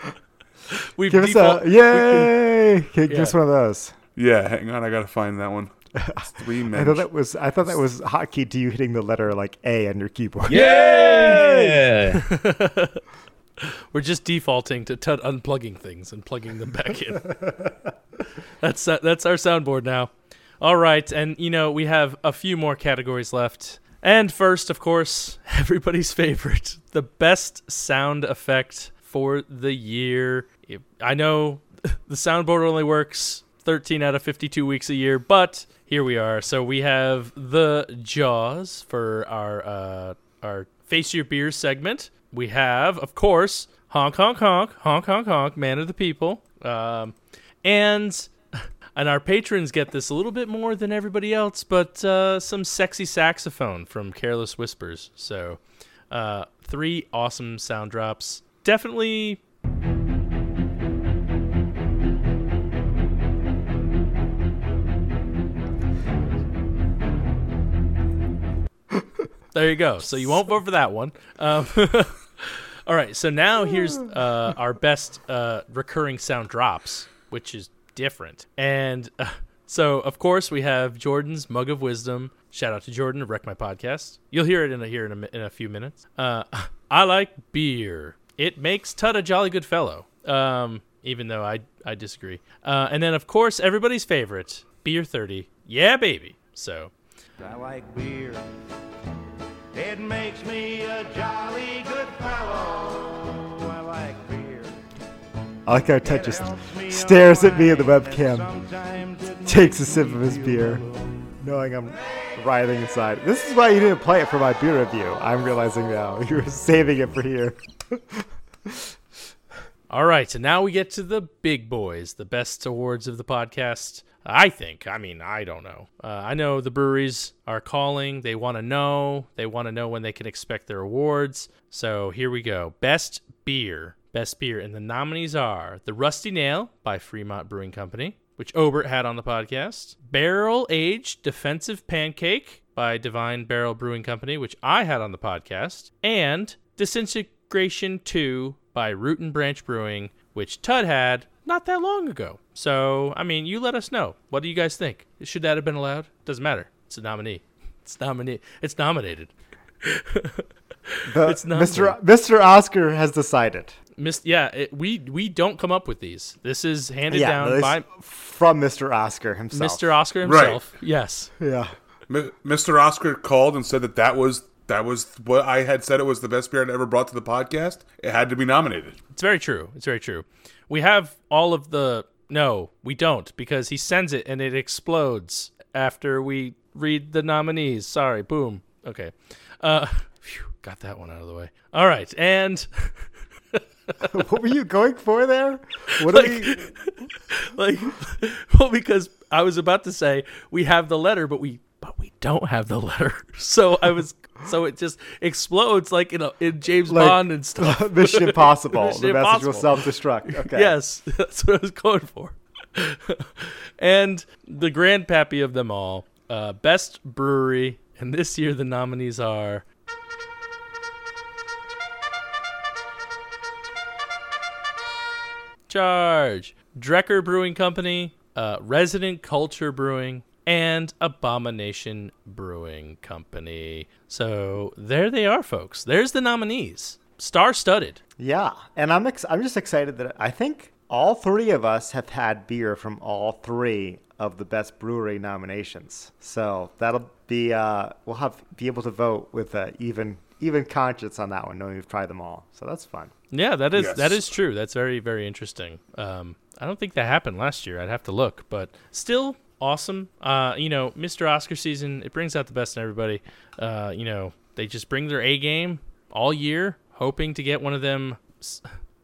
We've Give us default- a yay! Okay, Give us one of those. Yeah, hang on, I gotta find that one. It's three I thought that was I thought that was hotkey to you hitting the letter like A on your keyboard. Yeah. We're just defaulting to Tud unplugging things and plugging them back in. that's uh, that's our soundboard now. All right, and you know we have a few more categories left. And first, of course, everybody's favorite, the best sound effect for the year. I know the soundboard only works 13 out of 52 weeks a year, but here we are. So we have the Jaws for our uh, our Face Your Beers segment. We have, of course, Honk Honk Honk Honk Honk Honk Man of the People, um, and and our patrons get this a little bit more than everybody else, but uh, some sexy saxophone from Careless Whispers. So uh, three awesome sound drops. Definitely There you go. So you won't vote for that one. Um, all right. So now here's uh, our best uh, recurring sound drops, which is different. And uh, so, of course, we have Jordan's Mug of Wisdom. Shout out to Jordan of Wreck My Podcast. You'll hear it in a, here in a, in a few minutes. Uh, I like beer. It makes Tud a jolly good fellow. Um, even though I I disagree. Uh, and then, of course, everybody's favorite, Beer 30. Yeah, baby. So I like beer. It makes me a jolly good fellow. I like beer. I like how Ted just stares at me in the webcam, takes a sip of his beer, knowing I'm writhing inside. This is why you didn't play it for my beer review. I'm realizing now you were saving it for here. All right, so now we get to the big boys, the best awards of the podcast. I think. I mean, I don't know. Uh, I know the breweries are calling. They want to know. They want to know when they can expect their awards. So here we go. Best beer. Best beer. And the nominees are The Rusty Nail by Fremont Brewing Company, which Obert had on the podcast. Barrel Aged Defensive Pancake by Divine Barrel Brewing Company, which I had on the podcast. And Disintegration 2 by Root and Branch Brewing, which Tud had not that long ago. So, I mean, you let us know. What do you guys think? Should that have been allowed? Doesn't matter. It's a nominee. It's nominee. It's nominated. The- It's not Mr. Mr. Oscar has decided. Miss, yeah, it, we we don't come up with these. This is handed yeah, down by from Mr. Oscar himself. Mr. Oscar himself. Right. himself. Yes. Yeah. M- Mr. Oscar called and said that that was that was what I had said it was the best beer I'd ever brought to the podcast. It had to be nominated. It's very true. It's very true. We have all of the no, we don't because he sends it and it explodes after we read the nominees. Sorry, boom. Okay. Uh phew, got that one out of the way. All right. And what were you going for there? What are we? like well because I was about to say we have the letter but we but we don't have the letter. So I was so it just explodes like in a, in James Like- Bond and stuff. Mission Impossible. Mission the message will self-destruct. Okay. Yes, that's what I was going for. and the grandpappy of them all, uh, best brewery, and this year the nominees are. Charge, Drekker Brewing Company, uh, Resident Culture Brewing, and Abomination Brewing Company. So there they are, folks. There's the nominees, star-studded. Yeah, and I'm ex- I'm just excited that I think all three of us have had beer from all three of the best brewery nominations. So that'll be uh, we'll have be able to vote with uh, even even conscience on that one, knowing we've tried them all. So that's fun. Yeah, that is Yes. that is true. That's very very interesting. Um, I don't think that happened last year. I'd have to look, but still awesome. Uh, you know, Mr. Oscar season it brings out the best in everybody. Uh, you know, they just bring their A game all year, hoping to get one of them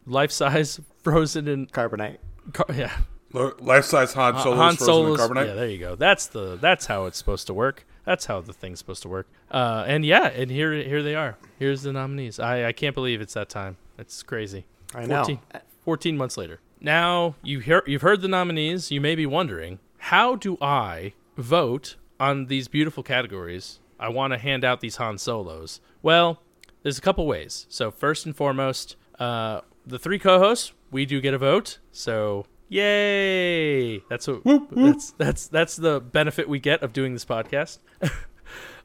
life size frozen in Carbonite. car- yeah Life size Han uh, Han frozen Solos. in carbonite. Yeah, there you go. That's the that's how it's supposed to work. That's how the thing's supposed to work. Uh, and yeah, and here here they are. Here's the nominees. I I can't believe it's that time. It's crazy. I know. 14, 14 months later. Now you hear you've heard the nominees. You may be wondering how do I vote on these beautiful categories? I want to hand out these Han Solos. Well, there's a couple ways. So first and foremost, uh, the three co-hosts we do get a vote. So yay! That's what that's that's that's the benefit we get of doing this podcast.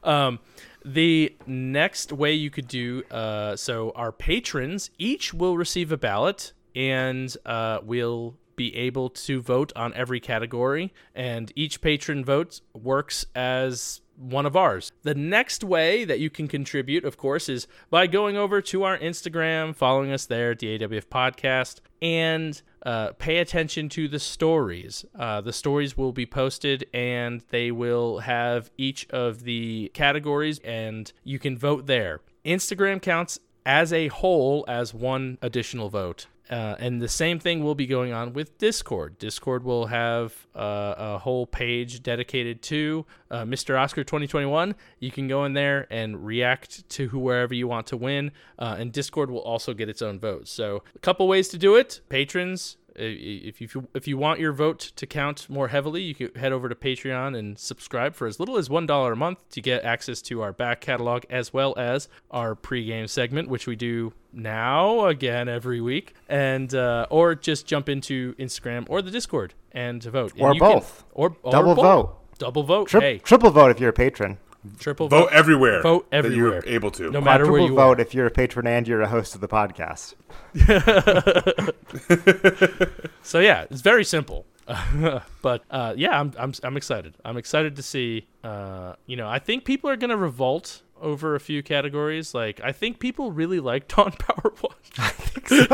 Um, the next way you could do uh, so our patrons each will receive a ballot and uh, will be able to vote on every category and each patron vote works as one of ours. The next way that you can contribute, of course, is by going over to our Instagram, following us there, at DAWF Podcast, and uh, pay attention to the stories. Uh, the stories will be posted and they will have each of the categories, and you can vote there. Instagram counts as a whole as one additional vote. Uh, and the same thing will be going on with Discord. Discord will have uh, a whole page dedicated to uh, Mr. Oscar 2021. You can go in there and react to whoever you want to win, uh, and Discord will also get its own vote. So, a couple ways to do it. Patrons, if you if you want your vote to count more heavily, you can head over to Patreon and subscribe for as little as one dollar a month to get access to our back catalog as well as our pregame segment, which we do now again every week, and uh, or just jump into Instagram or the Discord and vote, And Or you can- both. or, or Double both. vote. double vote. Tri- hey, Triple vote if you're a patron. Triple Vote everywhere. Vote that everywhere. you're able to. No matter where you vote are. if you're a patron and you're a host of the podcast. So yeah, it's very simple. but uh, yeah, I'm, I'm I'm excited. I'm excited to see. Uh, you know, I think people are gonna revolt over a few categories. Like, I think people really like Dawn Power One. I think so.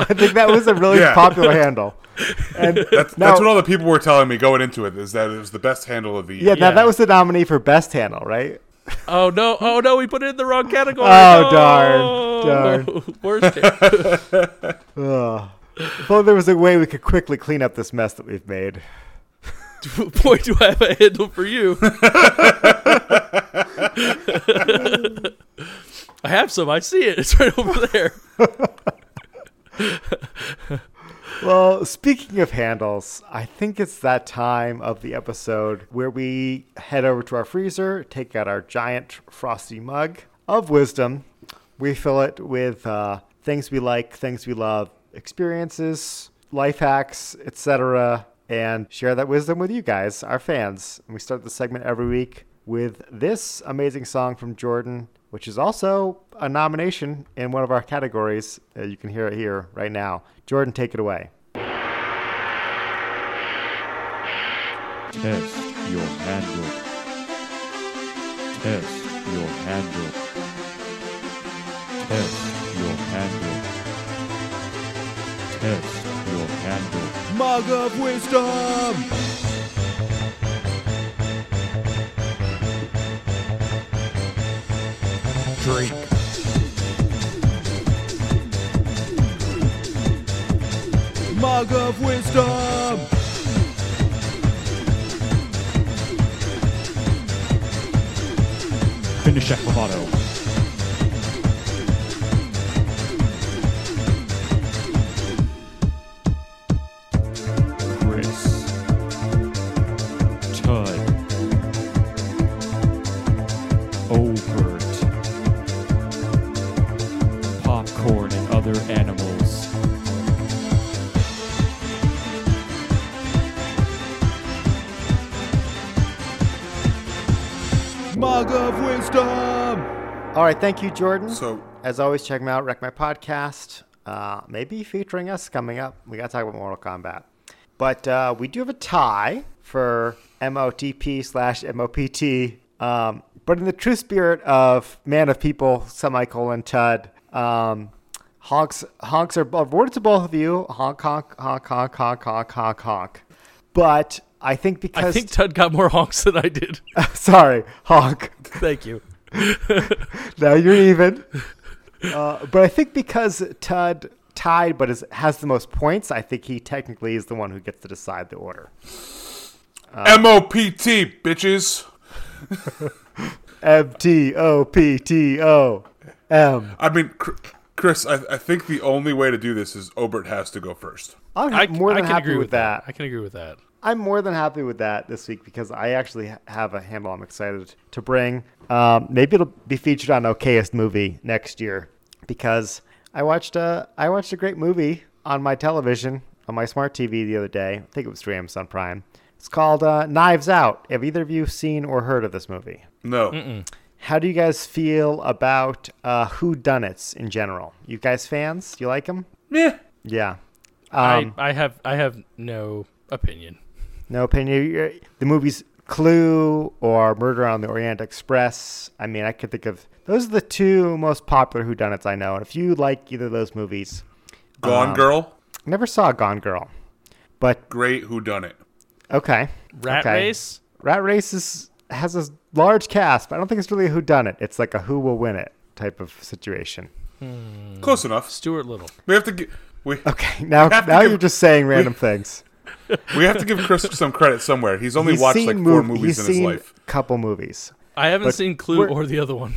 I think that was a really Yeah. popular handle. And That's, now- that's what all the people were telling me going into it is that it was the best handle of the year. yeah, now that was the nominee for best handle, right? oh no! Oh no! We put it in the wrong category. Oh, No! darn, Worst. ca- Ugh. If only there was a way we could quickly clean up this mess that we've made. Boy, do I have a handle for you. I have some. I see it. It's right over there. Well, speaking of handles, I think it's that time of the episode where we head over to our freezer, take out our giant frosty mug of wisdom. We fill it with uh, things we like, things we love, experiences, life hacks, etc., and share that wisdom with you guys, our fans. And we start the segment every week with this amazing song from Jordan, which is also a nomination in one of our categories. Uh, you can hear it here right now. Jordan, take it away. Test your handle. Test your handle. Test your handle. Test your handle. Mug of wisdom! Drink. Mug of wisdom! finish that All right, thank you, Jordan. So As always, check me out, Wreck My Podcast. Uh, maybe featuring us coming up. We got to talk about Mortal Kombat. But uh, we do have a tie for MOTP slash MOPT. Um, but in the true spirit of Man of People, semicolon and Tud, um, honks, honks are awarded to both of you. Honk, honk, honk, honk, honk, honk, honk, honk. But I think because. I think Tud got more honks than I did. sorry, honk. Thank you. now you're even. Uh, but I think because Tud tied, but is, has the most points, I think he technically is the one who gets to decide the order. MOPT, bitches. M T O P T O M. I mean, Chris, I, I think the only way to do this is Obert has to go first. I'm I, more I than can happy agree with that. I can agree with that. I'm more than happy with that this week because I actually have a handle I'm excited to bring. Um, maybe it'll be featured on Okayest movie next year because I watched a I watched a great movie on my television on my smart TV the other day. I think it was through Amazon Prime. It's called uh, Knives Out. Have either of you seen or heard of this movie? No. How do you guys feel about uh, Who Done It's in general? You guys fans? You like them? Yeah. Yeah. Um, I, I have I have no opinion. No opinion. The movies Clue or Murder on the Orient Express. I mean, I could think of those are the two most popular whodunits I know. And if you like either of those movies, Gone Um, Girl, never saw Gone Girl, but great. Who done it? okay. Rat Okay. race. Rat Race is, has a large cast, but I don't think it's really a whodunit. It's like a who will win it type of situation. Close enough. Stuart Little. We have to gi- we Okay, now now give- you're just saying random things. we have to give Chris some credit somewhere. He's only He's watched seen like four mov- movies he's in his life. a couple movies. I haven't But seen Clue or the other one.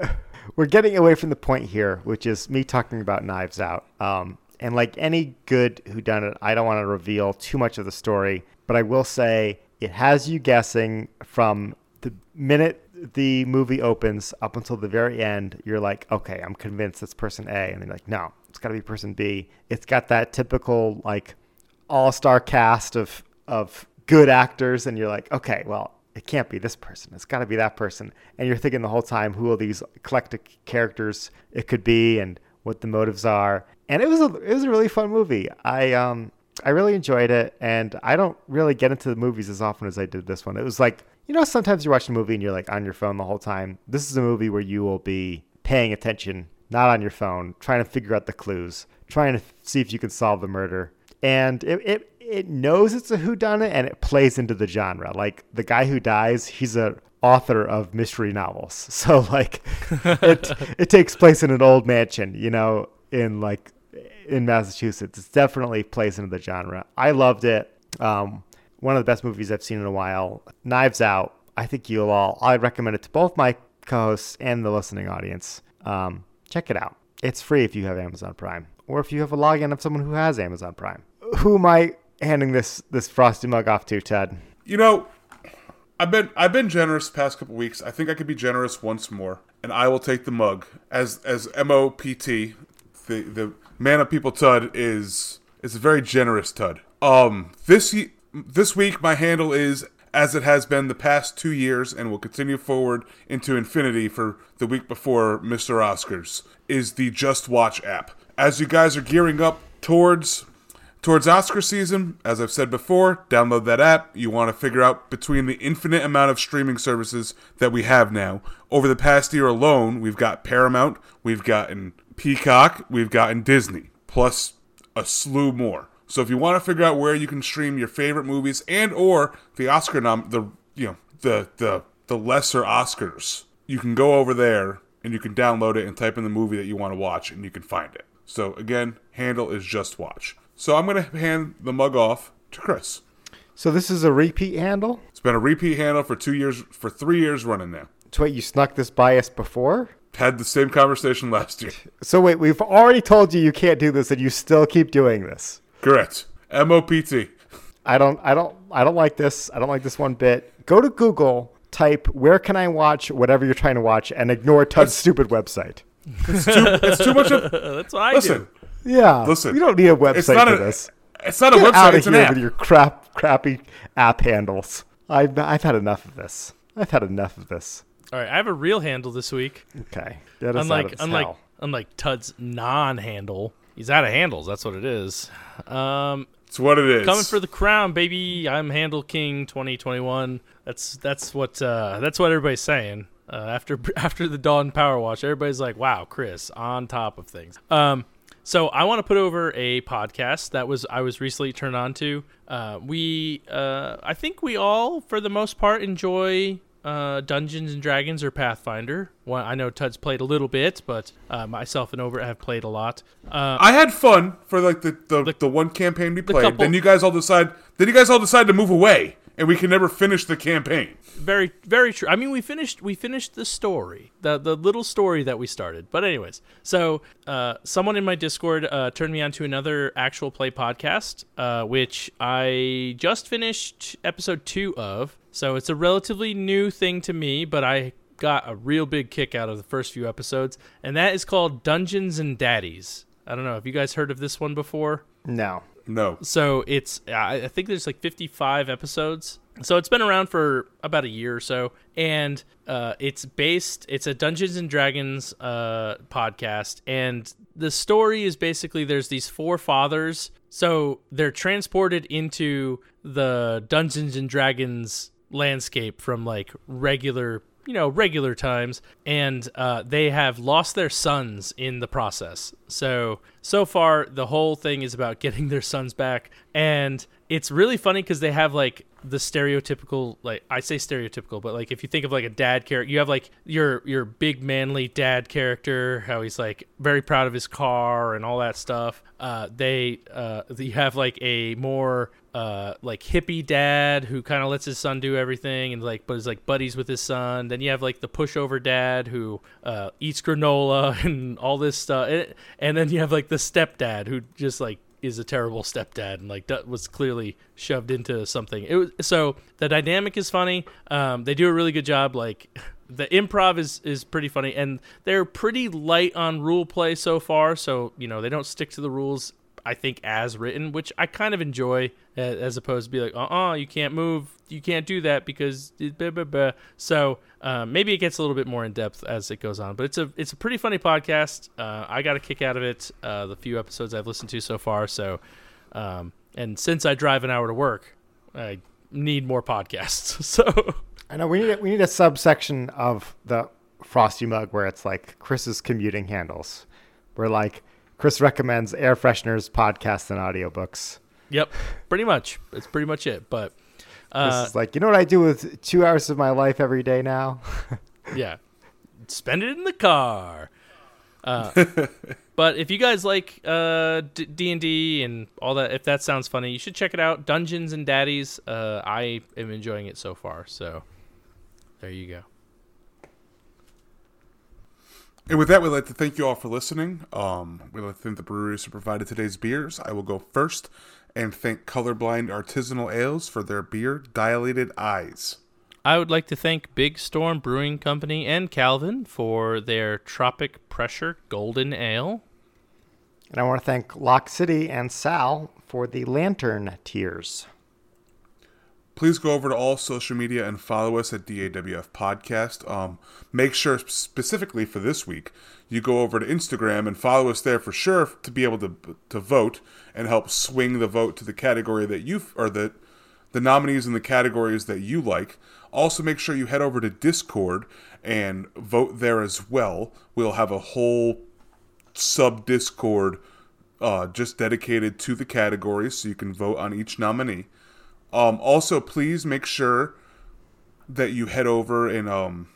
we're getting away from the point here, which is me talking about Knives Out. Um, and like any good whodunit, I don't want to reveal too much of the story, but I will say it has you guessing from the minute the movie opens up until the very end. You're like, okay, I'm convinced it's person A, and then like, no, it's got to be person B. It's got that typical like all-star cast of of good actors, and you're like, okay, well, it can't be this person. It's got to be that person. And you're thinking the whole time, who are these eclectic characters it could be, and what the motives are. And it was a it was a really fun movie. I um I really enjoyed it, and I don't really get into the movies as often as I did this one. It was like you know sometimes you're watching a movie and you're like on your phone the whole time. This is a movie where you will be paying attention, not on your phone, trying to figure out the clues, trying to see if you can solve the murder. And it, it it knows it's a whodunit and it plays into the genre. Like the guy who dies, he's a author of mystery novels. So like it it takes place in an old mansion, you know, in like in Massachusetts. It's definitely plays into the genre. I loved it. Um, one of the best movies I've seen in a while. Knives Out. I think you'll all. I recommend it to both my co-hosts and the listening audience. Um, check it out. It's free if you have Amazon Prime, or if you have a login of someone who has Amazon Prime. Who am I handing this this frosty mug off to, Ted? You know, I've been I've been generous the past couple weeks. I think I could be generous once more, and I will take the mug as as MOPT. The the man of people Tud is is a very generous Tud. Um, this this week my handle is as it has been the past two years and will continue forward into infinity for the week before Mr. Oscars is the Just Watch app. As you guys are gearing up towards Towards Oscar season, as I've said before, download that app. You want to figure out between the infinite amount of streaming services that we have now. Over the past year alone, we've got Paramount, we've gotten Peacock, we've gotten Disney, plus a slew more. So if you want to figure out where you can stream your favorite movies and or the Oscar nom the you know the the the lesser Oscars, you can go over there and you can download it and type in the movie that you want to watch and you can find it. So again, handle is just watch. So I'm gonna hand the mug off to Chris. So this is a repeat handle. It's been a repeat handle for two years, for three years running now. So wait, you snuck this bias before? Had the same conversation last year. So wait, we've already told you you can't do this, and you still keep doing this. Correct. M O P T. I don't, I don't, I don't like this. I don't like this one bit. Go to Google, type "Where can I watch whatever you're trying to watch," and ignore Tud's stupid website. It's too much of. That's what I Listen, do. Yeah, Listen, we don't need a it's website not for a. this. It's not a Get website. out of It's an here app. with your crap, crappy app handles. I've, I've had enough of this. I've had enough of this. All right, I have a real handle this week. Okay, get us out Unlike of unlike hell. unlike Tud's non-handle, he's out of handles. That's what it is. Um, It's what it is. coming for the crown, baby. I'm Handle King 2021. That's that's what uh, that's what everybody's saying. Uh, after after the Dawn Power Wash, everybody's like, "Wow, Chris, on top of things." Um, so I want to put over a podcast that was I was recently turned on to. Uh, we uh, I think we all, for the most part, enjoy uh, Dungeons and Dragons or Pathfinder. Well, I know Tud's played a little bit, but uh, myself and Obert have played a lot. Uh, I had fun for like the the, the, one campaign we played. couple- then you guys all decide. Then you guys all decide to move away, and we can never finish the campaign. very very true. I mean we finished we finished the story the the little story that we started. But anyways so uh someone in my discord uh turned me on to another actual play podcast uh which i just finished episode two of. So it's a relatively new thing to me but i got a real big kick out of the first few episodes. And that is called dungeons and daddies. I don't know. Have you guys heard of this one before? No, No. so it's I think there's like 55 episodes. So it's been around for about a year or so, and uh, it's based. It's a Dungeons and Dragons uh, podcast, and the story is basically there's these four fathers. So they're transported into the Dungeons and Dragons landscape from like regular you know regular times and uh, they have lost their sons in the process. So so far the whole thing is about getting their sons back and it's really funny because they have like the stereotypical like i say stereotypical but like if you think of like a dad character you have like your your big manly dad character how he's like very proud of his car and all that stuff uh, they uh, you have like a more uh, like hippie dad who kind of lets his son do everything and like but is like buddies with his son. Then you have like the pushover dad who uh, eats granola and all this stuff, and, and then you have like the stepdad who just like is a terrible stepdad and like that was clearly shoved into something. It was so the dynamic is funny. Um, they do a really good job. Like the improv is is pretty funny and they're pretty light on rule play so far. So you know they don't stick to the rules I think as written, which I kind of enjoy, as opposed to be like, uh, uh you can't move, you can't do that because blah, blah, blah. So uh, maybe it gets a little bit more in depth as it goes on, but it's a it's a pretty funny podcast. Uh, I got a kick out of it. Uh, the few episodes I've listened to so far. So, um, and since I drive an hour to work, I need more podcasts. So I know we need a, we need a subsection of the Frosty mug where it's like Chris's commuting handles, where like Chris recommends air fresheners, podcasts, and audiobooks. yep, pretty much. That's pretty much it. But Chris uh, is like, you know what I do with two hours of my life every day now? yeah spend it in the car uh, but if you guys like uh, D- d&d and all that if that sounds funny you should check it out dungeons and daddies uh, i am enjoying it so far so there you go And with that, we'd like to thank you all for listening. Um, we'd like to thank the breweries who provided today's beers. I will go first and thank Colorblind Artisanal Ales for their beer, Dilated Eyes. i would like to thank big storm brewing company and calvin for their tropic pressure golden ale And I want to thank Lock City and Sal for the lantern tiers. Please go over to all social media and follow us at DAWF Podcast. Um, make sure specifically for this week, you go over to Instagram and follow us there for sure to be able to to vote and help swing the vote to the category that you or the the nominees in the categories that you like. Also, make sure you head over to Discord and vote there as well. We'll have a whole sub Discord uh, just dedicated to the categories, so you can vote on each nominee. Um, also, please make sure that you head over and um,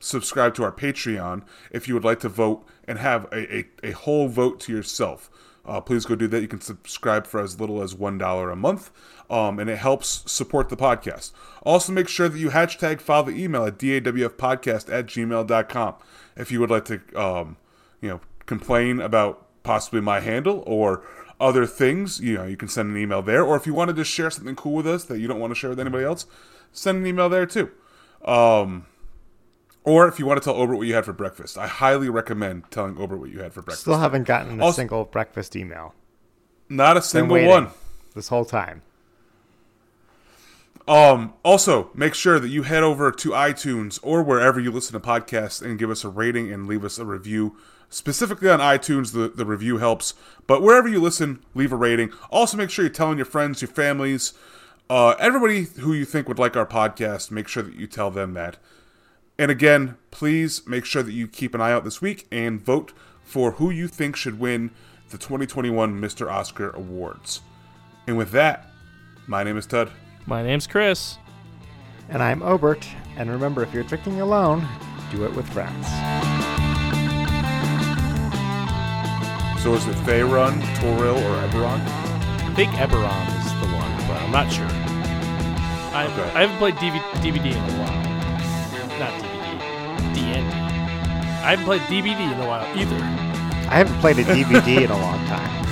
subscribe to our Patreon if you would like to vote and have a, a, a whole vote to yourself. Uh, please go do that. You can subscribe for as little as $1 a month, um, and it helps support the podcast. Also, make sure that you hashtag file the email at dawfpodcast at gmail.com if you would like to, um, you know, complain about possibly my handle or other things. You know, you can send an email there. Or if you want to share something cool with us that you don't want to share with anybody else, send an email there too. Um, or if you want to tell Obert what you had for breakfast, I highly recommend telling Obert what you had for breakfast. Still haven't gotten a Also- single breakfast email. Not a single one. This whole time. Um, also, make sure that you head over to iTunes or wherever you listen to podcasts and give us a rating and leave us a review. Specifically on iTunes, the, the review helps. But wherever you listen, leave a rating. Also, make sure you're telling your friends, your families, uh, everybody who you think would like our podcast, make sure that you tell them that. And again, please make sure that you keep an eye out this week and vote for who you think should win the 2021 Mr. Oscar Awards. And with that, my name is Tud. My name's Chris. And I'm Obert. And remember, if you're drinking alone, do it with friends. So is it Faerun, Toril, or Eberron? I think Eberron is the one, but I'm not sure. I, Okay. I haven't played DV, DVD in a while. Not DVD. DND. I haven't played DVD in a while either. I haven't played a DVD in a long time.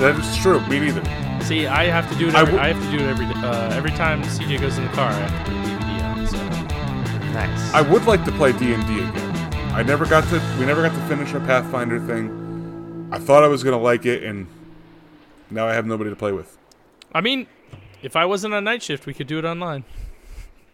That is true. Me neither. See, I have to do it. I Every, I, would- have to do it every uh, every time CJ goes in the car. I have to put a DVD on. So Nice. I would like to play D and D again. I never got to. We never got to finish our Pathfinder thing. I thought I was gonna like it, and now I have nobody to play with. I mean, if I wasn't on night shift, we could do it online.